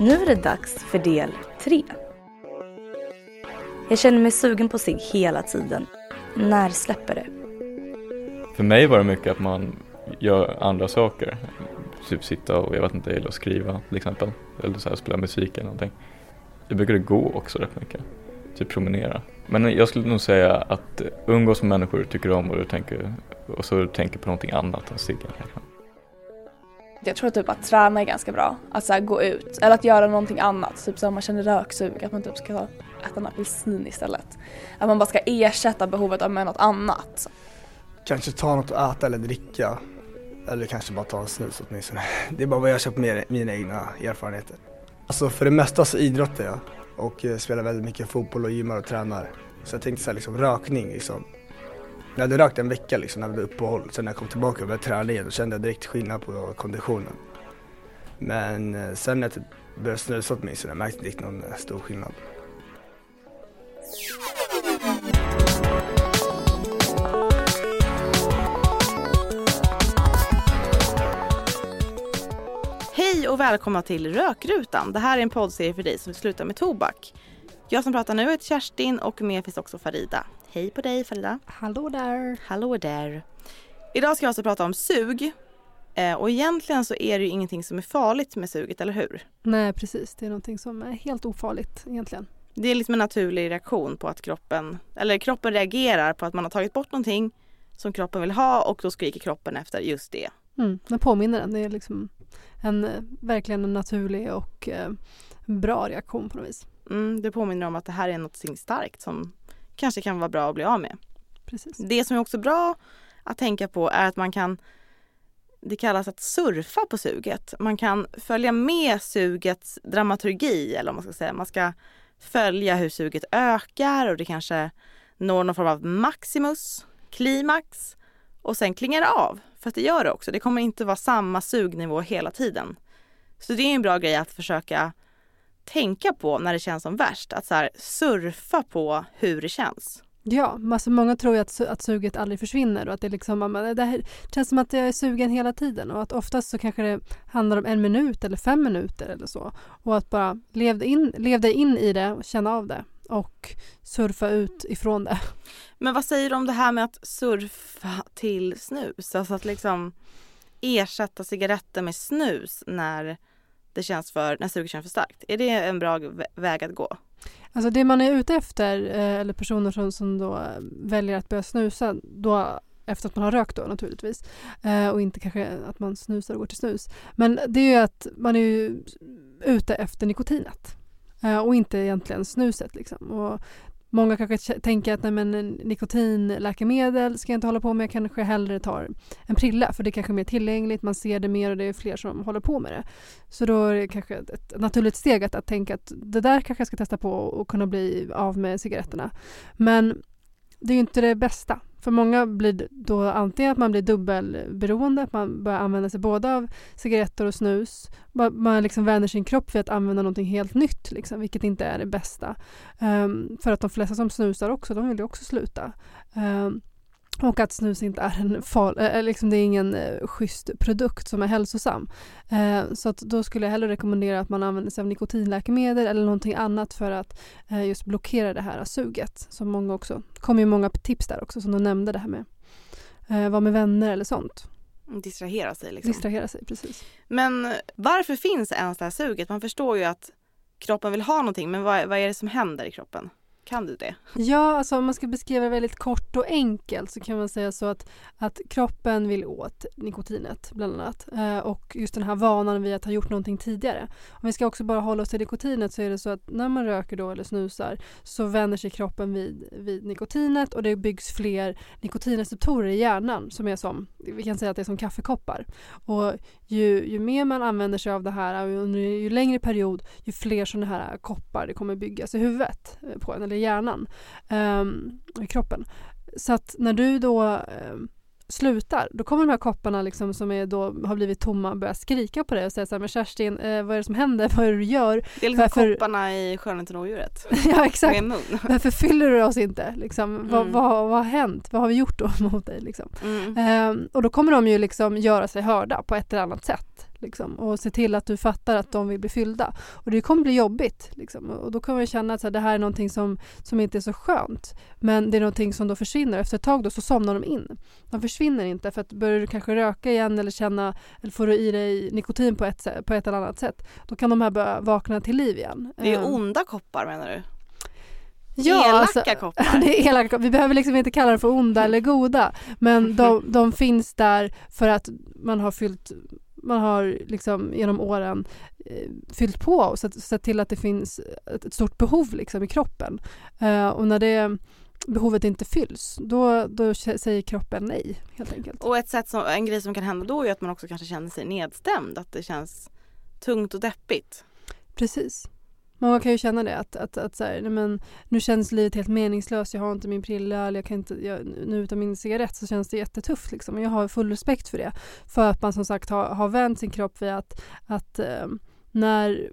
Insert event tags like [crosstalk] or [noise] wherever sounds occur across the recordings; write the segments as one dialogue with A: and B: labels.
A: Nu är det dags för del tre. Jag känner mig sugen på sig hela tiden. När släpper det?
B: För mig var det mycket att man gör andra saker. Typ sitta och jag vet inte, eller skriva till exempel. Eller så här, spela musik eller någonting. Jag brukade gå också rätt mycket. Typ promenera. Men jag skulle nog säga att umgås med människor du tycker om och du tänker, och så tänker på någonting annat än ciggen.
C: Jag tror typ att träna är ganska bra. Att så här, gå ut eller att göra någonting annat. Typ så om man känner röksug, att man typ ska äta en apelsin istället. Att man bara ska ersätta behovet av med något annat.
D: Kanske ta något att äta eller dricka. Eller kanske bara ta en snus åtminstone. [laughs] Det är bara vad jag köpt med mina egna erfarenheter. Alltså för det mesta så idrottar jag och eh, spelar väldigt mycket fotboll och gymmar och tränar. Så jag tänkte så här, liksom rökning liksom. Jag hade rökt en vecka liksom när det var uppehåll. Sen när jag kom tillbaka och började träna igen då kände jag direkt skillnad på konditionen. Men eh, sen när jag typ började snusa åtminstone märkte jag inte någon eh, stor skillnad.
E: Hej och välkomna till Rökrutan. Det här är en poddserie för dig som vill sluta med tobak. Jag som pratar nu heter Kerstin och med finns också Farida. Hej på dig Farida.
F: Hallå där.
E: Hallå där. Idag ska jag alltså prata om sug. Eh, och egentligen så är det ju ingenting som är farligt med suget, eller hur?
F: Nej precis, det är någonting som är helt ofarligt egentligen.
E: Det är liksom en naturlig reaktion på att kroppen, eller kroppen reagerar på att man har tagit bort någonting som kroppen vill ha och då skriker kroppen efter just det.
F: Mm, den påminner den. Det är liksom en, verkligen en naturlig och eh, bra reaktion på något vis.
E: Mm, det påminner om att det här är något starkt som kanske kan vara bra att bli av med.
F: Precis.
E: Det som är också bra att tänka på är att man kan det kallas att surfa på suget. Man kan följa med sugets dramaturgi eller man ska säga. Man ska följa hur suget ökar och det kanske når någon form av maximus, klimax och sen klingar det av. För att det gör det också. Det kommer inte vara samma sugnivå hela tiden. Så det är en bra grej att försöka tänka på när det känns som värst. Att så här, surfa på hur det känns.
F: Ja, alltså många tror ju att, att suget aldrig försvinner och att det liksom, det här känns som att jag är sugen hela tiden och att oftast så kanske det handlar om en minut eller fem minuter eller så. Och att bara leva in, leva in i det och känna av det och surfa ut ifrån det.
E: Men vad säger du om det här med att surfa till snus? Alltså att liksom ersätta cigaretter med snus när det känns för, när suget känns för starkt. Är det en bra väg att gå?
F: Alltså det man är ute efter, eh, eller personer som, som då eh, väljer att börja snusa, då efter att man har rökt då naturligtvis. Eh, och inte kanske att man snusar och går till snus. Men det är ju att man är ju ute efter nikotinet. Och inte egentligen snuset liksom. Och Många kanske tänker att nej men, nikotinläkemedel ska jag inte hålla på med, jag kanske hellre tar en prilla för det är kanske är mer tillgängligt, man ser det mer och det är fler som håller på med det. Så då är det kanske ett naturligt steg att, att tänka att det där kanske jag ska testa på och kunna bli av med cigaretterna. Men det är ju inte det bästa för många blir det då antingen att man blir dubbelberoende, att man börjar använda sig både av cigaretter och snus. Man liksom vänjer sin kropp vid att använda någonting helt nytt, liksom, vilket inte är det bästa. Um, för att de flesta som snusar också, de vill ju också sluta. Um, och att snus inte är en far, äh, liksom det är ingen äh, schysst produkt som är hälsosam. Så att då skulle jag hellre rekommendera att man använder sig av nikotinläkemedel eller någonting annat för att just blockera det här suget. Som många också, det kom ju många tips där också som du nämnde det här med äh, vara med vänner eller sånt.
E: Distrahera sig liksom.
F: Distrahera sig, precis.
E: Men varför finns ens det här suget? Man förstår ju att kroppen vill ha någonting men vad, vad är det som händer i kroppen? Kan du det?
F: Ja, alltså om man ska beskriva det väldigt kort och enkelt så kan man säga så att, att kroppen vill åt nikotinet bland annat. Eh, och just den här vanan vid att ha gjort någonting tidigare. Om vi ska också bara hålla oss till nikotinet så är det så att när man röker då eller snusar så vänder sig kroppen vid, vid nikotinet och det byggs fler nikotinreceptorer i hjärnan som är som, vi kan säga att det är som kaffekoppar. Och ju, ju mer man använder sig av det här under ju längre period ju fler sådana här koppar det kommer byggas i huvudet eh, på en eller hjärnan, i kroppen. Så att när du då um, slutar, då kommer de här kopparna liksom som är då, har blivit tomma börja skrika på dig och säga så här, men Kerstin, eh, vad är det som händer? [laughs] Vad är det du gör?
E: Det är liksom
F: Varför-
E: kopparna i Skönheten och odjuret. [laughs]
F: ja, exakt. [laughs] Varför fyller du oss inte? Liksom, vad,
E: Mm.
F: vad, vad har hänt? Vad har vi gjort då mot dig? Liksom?
E: Mm.
F: Ehm, och då kommer de ju liksom göra sig hörda på ett eller annat sätt. Liksom, och se till att du fattar att de vill bli fyllda. Och det kommer bli jobbigt. Liksom. Och då kommer jag känna att så här, det här är någonting som, som inte är så skönt. Men det är någonting som då försvinner. Efter ett tag då så somnar de in. De försvinner inte för att börjar du kanske röka igen eller känna eller får du i dig nikotin på ett, på ett eller annat sätt. Då kan de här börja vakna till liv igen.
E: Det är
F: Ehm,
E: onda koppar menar du?
F: ja,
E: Elaka
F: alltså- [laughs]
E: koppar?
F: det är elaka. Vi behöver liksom inte kalla dem för onda [laughs] eller goda. Men de, de finns där för att man har fyllt man har liksom genom åren eh, fyllt på och sett, sett till att det finns ett, ett stort behov liksom i kroppen. Eh, och när det behovet inte fylls, då, då säger kroppen nej helt enkelt.
E: Och ett sätt som, en grej som kan hända då är att man också kanske känner sig nedstämd, att det känns tungt och deppigt.
F: Precis. Många kan ju känna det att, att, att så här, nej men, nu känns livet helt meningslöst, jag har inte min prilla eller jag kan inte, jag, nu utan min cigarett så känns det jättetufft liksom. Och jag har full respekt för det. För att man som sagt har, har vänt sin kropp vid att, att eh, när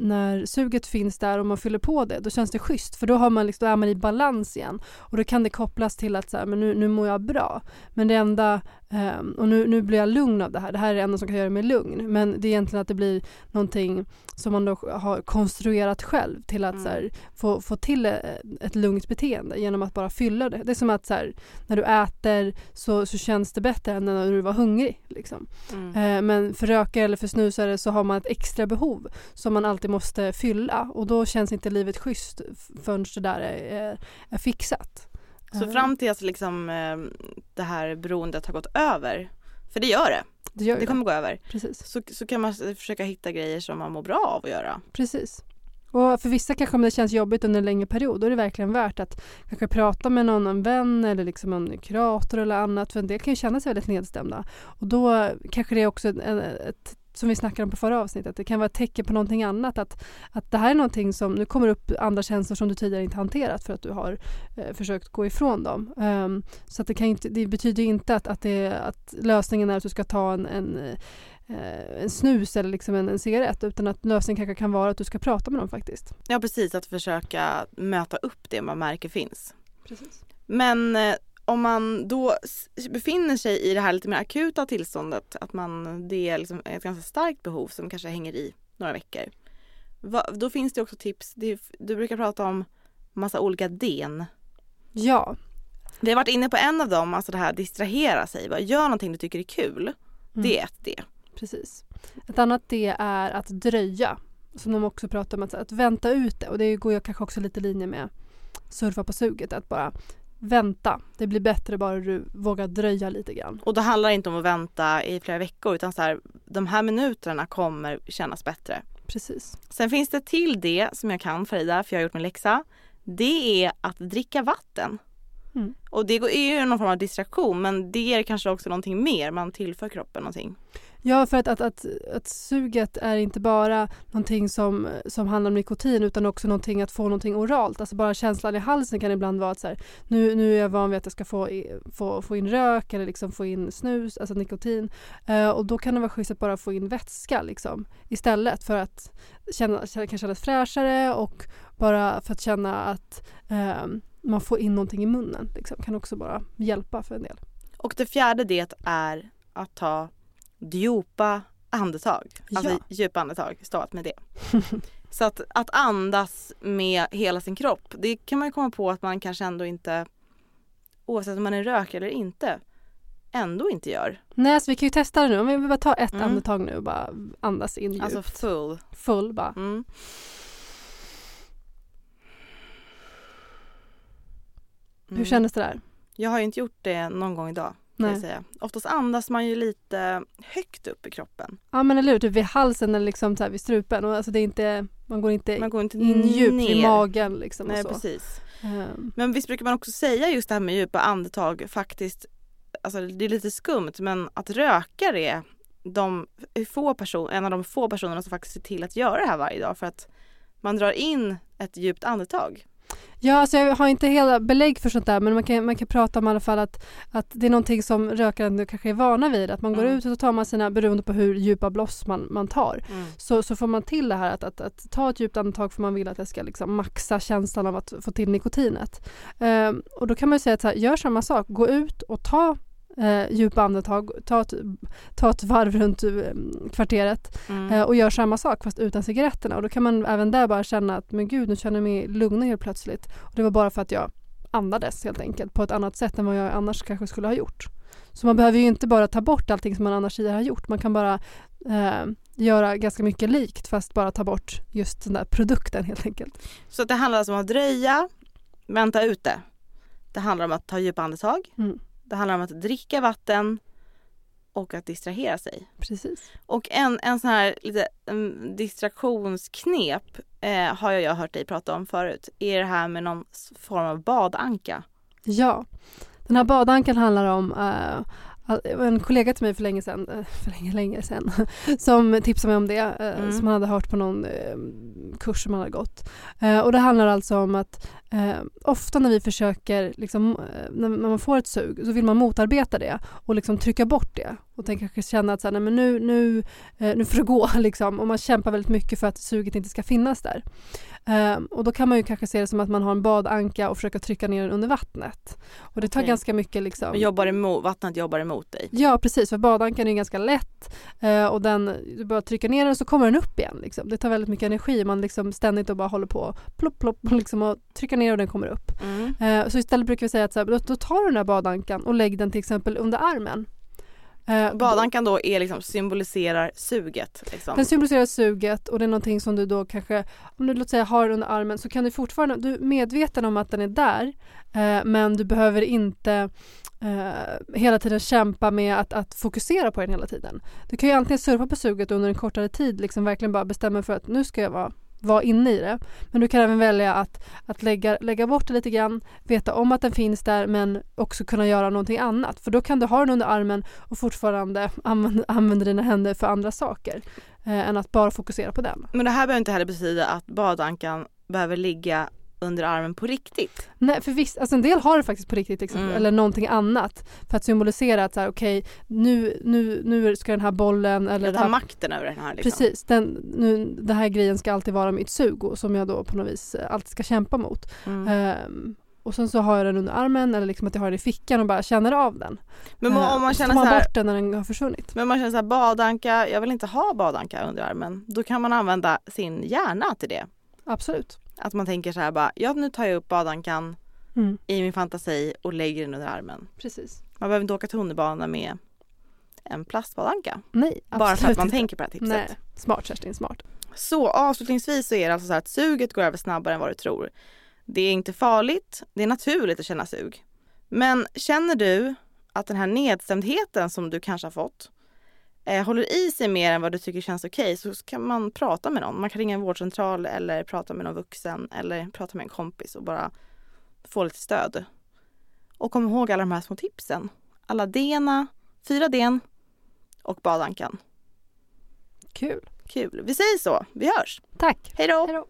F: när suget finns där och man fyller på det, då känns det schysst för då, har man liksom, då är man i balans igen. Och då kan det kopplas till att så här, men nu, nu mår jag bra. Men det enda, eh, och nu, nu blir jag lugn av det här. Det här är det enda som kan göra mig lugn. Men det är egentligen att det blir någonting som man då har konstruerat själv till att
E: Mm.
F: här, få, få till eh, ett lugnt beteende genom att bara fylla det. Det är som att så här, när du äter så, så känns det bättre än när du var hungrig. Liksom.
E: Mm.
F: Eh, men för rökare eller för snusare så har man ett extra behov som man alltid måste fylla och då känns inte livet schysst förrän det där är, är, fixat.
E: Så
F: Eh,
E: fram till att liksom, eh, det här beroendet har gått över, för det gör det,
F: det gör
E: det kommer gå över,
F: Precis.
E: så, så kan man försöka hitta grejer som man mår bra av att göra.
F: Precis. Och för vissa kanske om det känns jobbigt under en längre period då är det verkligen värt att kanske prata med någon, en vän eller liksom en kurator eller annat för en del kan ju känna sig väldigt nedstämda. Och då kanske det är också ett, ett som vi snackade om på förra avsnittet, det kan vara ett tecken på någonting annat. Att, att det här är någonting som, nu kommer upp andra känslor som du tidigare inte hanterat för att du har eh, försökt gå ifrån dem. Ehm, så att det, kan inte, det betyder inte att, att, det, att lösningen är att du ska ta en, en eh, en snus eller liksom en, en cigarett utan att lösningen kanske kan vara att du ska prata med dem faktiskt.
E: Ja precis, att försöka möta upp det man märker finns.
F: Precis.
E: Men eh, om man då befinner sig i det här lite mer akuta tillståndet, att man, det är liksom ett ganska starkt behov som kanske hänger i några veckor. Va, då finns det också tips, det, du brukar prata om massa olika den.
F: Ja.
E: Vi har varit inne på en av dem, alltså det här distrahera sig. Bara, Gör någonting du tycker är kul.
F: Mm.
E: Det är ett D.
F: Precis. Ett annat det är att dröja. Som de också pratar om, att, att vänta ut det. Och det går ju kanske också lite i linje med surfa på suget. Att bara vänta. Det blir bättre bara du vågar dröja lite grann.
E: Och då handlar det inte om att vänta i flera veckor utan så här, de här minuterna kommer kännas bättre.
F: Precis.
E: Sen finns det till det som jag kan Frida, för jag har gjort min läxa. Det är att dricka vatten.
F: Mm.
E: Och det är ju någon form av distraktion men det ger kanske också någonting mer, man tillför kroppen någonting.
F: Ja, för att, att, att, att suget är inte bara någonting som, som handlar om nikotin utan också någonting att få någonting oralt. Alltså bara känslan i halsen kan ibland vara att så här, nu, nu är jag van vid att jag ska få, i, få, få in rök eller liksom få in snus, alltså nikotin. Eh, och då kan det vara schysst att bara få in vätska liksom, istället för att känna, känna, kan kännas fräschare och bara för att känna att eh, man får in någonting i munnen. Liksom, kan också bara hjälpa för en del.
E: Och det fjärde det är att ta djupa andetag. Alltså
F: Ja.
E: djupa andetag, stavat med det. [laughs] Så att, att andas med hela sin kropp, det kan man ju komma på att man kanske ändå inte, oavsett om man är rök eller inte, ändå inte gör.
F: Nej, så vi kan ju testa det nu. Om vi bara tar ett
E: Mm.
F: andetag nu och bara andas in djupt.
E: Alltså full.
F: full bara.
E: Mm.
F: Hur kändes det där?
E: Jag har ju inte gjort det någon gång idag. Kan jag säga. Oftast andas man ju lite högt upp i kroppen.
F: Ja men eller hur, typ vid halsen eller liksom så här vid strupen. Och alltså det är inte, man går inte
E: Man går inte
F: in djupt i magen liksom
E: Nej
F: och så.
E: precis.
F: Ehm,
E: Men visst brukar man också säga just det här med djupa andetag faktiskt, alltså det är lite skumt men att rökare är de få person, en av de få personerna som faktiskt ser till att göra det här varje dag för att man drar in ett djupt andetag.
F: Ja, alltså jag har inte hela belägg för sånt där men man kan, man kan prata om i alla fall att, att det är någonting som rökare ändå kanske är vana vid. Att man går
E: Mm.
F: ut och så tar man sina, beroende på hur djupa bloss man, man tar,
E: Mm.
F: så, så får man till det här att, att, att ta ett djupt andetag för man vill att det ska liksom maxa känslan av att få till nikotinet. Ehm, och då kan man ju säga att så här, gör samma sak, gå ut och ta eh, djupa andetag, ta ett, ta ett varv runt eh, kvarteret
E: Mm.
F: eh, och gör samma sak fast utan cigaretterna. Och då kan man även där bara känna att men gud nu känner jag mig lugn helt plötsligt. Och det var bara för att jag andades helt enkelt på ett annat sätt än vad jag annars kanske skulle ha gjort. Så man behöver ju inte bara ta bort allting som man annars tidigare har gjort. Man kan bara eh, göra ganska mycket likt fast bara ta bort just den där produkten helt enkelt.
E: Så det handlar alltså om att dröja, vänta ute. Det handlar om att ta djupa andetag.
F: Mm.
E: Det handlar om att dricka vatten och att distrahera sig.
F: Precis.
E: Och en, en sån här lite um, distraktionsknep eh, har jag, jag hört dig prata om förut. Är det här med någon form av badanka.
F: Ja. Den här badankan handlar om var en kollega till mig för länge sedan, eh, för länge, länge sedan, [laughs] som tipsade mig om det, eh,
E: Mm.
F: som han hade hört på någon kurs som han hade gått. Och det handlar alltså om att eh, ofta när vi försöker, liksom, eh, när, man får ett sug, så vill man motarbeta det och liksom trycka bort det. Och den kanske känna att så här, nej, men nu, nu, eh, nu får det gå [laughs] liksom. Och man kämpar väldigt mycket för att suget inte ska finnas där. Eh, och då kan man ju kanske se det som att man har en badanka och försöka trycka ner den under vattnet. Och det tar
E: Okej.
F: ganska mycket liksom.
E: Men Jobbar emot, vattnet jobbar emot dig.
F: Ja precis, för badankan är ganska lätt eh, och den, du bara trycker ner den så kommer den upp igen. Liksom. Det tar väldigt mycket energi, man liksom ständigt och bara håller på plopp plopp [laughs] liksom, och trycker ner och den kommer upp.
E: Mm.
F: Eh, så istället brukar vi säga att så här, då, då tar du den där badankan och lägg den till exempel under armen. Eh,
E: Badankan då är liksom symboliserar suget. Liksom.
F: Den symboliserar suget och det är någonting som du då kanske, om du låt säga har under armen så kan du fortfarande, du är medveten om att den är där eh, men du behöver inte eh, hela tiden kämpa med att, att fokusera på den hela tiden. Du kan ju antingen surfa på suget under en kortare tid, liksom verkligen bara bestämma för att nu ska jag vara vara inne i det. Men du kan även välja att, att lägga, lägga bort det lite grann, veta om att den finns där men också kunna göra någonting annat. För då kan du ha den under armen och fortfarande [laughs] använda, använda dina händer för andra saker eh, än att bara fokusera på den.
E: Men det här behöver inte heller betyda att badankan behöver ligga under armen på riktigt.
F: Nej, för visst, alltså en del har det faktiskt på riktigt liksom,
E: Mm.
F: eller någonting annat för att symbolisera att så här, okej, nu, nu, nu ska den här bollen eller
E: Jag tar
F: här
E: makten över den här. Liksom.
F: Precis, den, nu, den här grejen ska alltid vara mitt sug och som jag då på något vis eh, alltid ska kämpa mot.
E: Mm.
F: Ehm, och sen så har jag den under armen eller liksom att jag har den i fickan och bara känner av den.
E: Men
F: Eh,
E: om man
F: så
E: känner så
F: man
E: här,
F: bort den när den har försvunnit.
E: men man känner så här badanka, jag vill inte ha badanka under armen. Då kan man använda sin hjärna till det.
F: Absolut.
E: Att man tänker så här bara, ja nu tar jag upp badankan
F: Mm,
E: i min fantasi och lägger den under armen.
F: precis.
E: Man behöver inte åka tunnelbana med en plastbadanka.
F: Nej,
E: Bara för att man
F: inte.
E: tänker på det här tipset.
F: Nej, smart Kerstin, smart.
E: Så avslutningsvis så är det alltså så här att suget går över snabbare än vad du tror. Det är inte farligt, det är naturligt att känna sug. Men känner du att den här nedstämdheten som du kanske har fått eh, håller i sig mer än vad du tycker känns okej så kan man prata med någon. Man kan ringa en vårdcentral eller prata med någon vuxen eller prata med en kompis och bara få lite stöd. Och kom ihåg alla de här små tipsen. Alla Dena, fyra Den och badankan.
F: Kul.
E: Kul. Vi säger så. Vi hörs.
F: Tack. Hej då.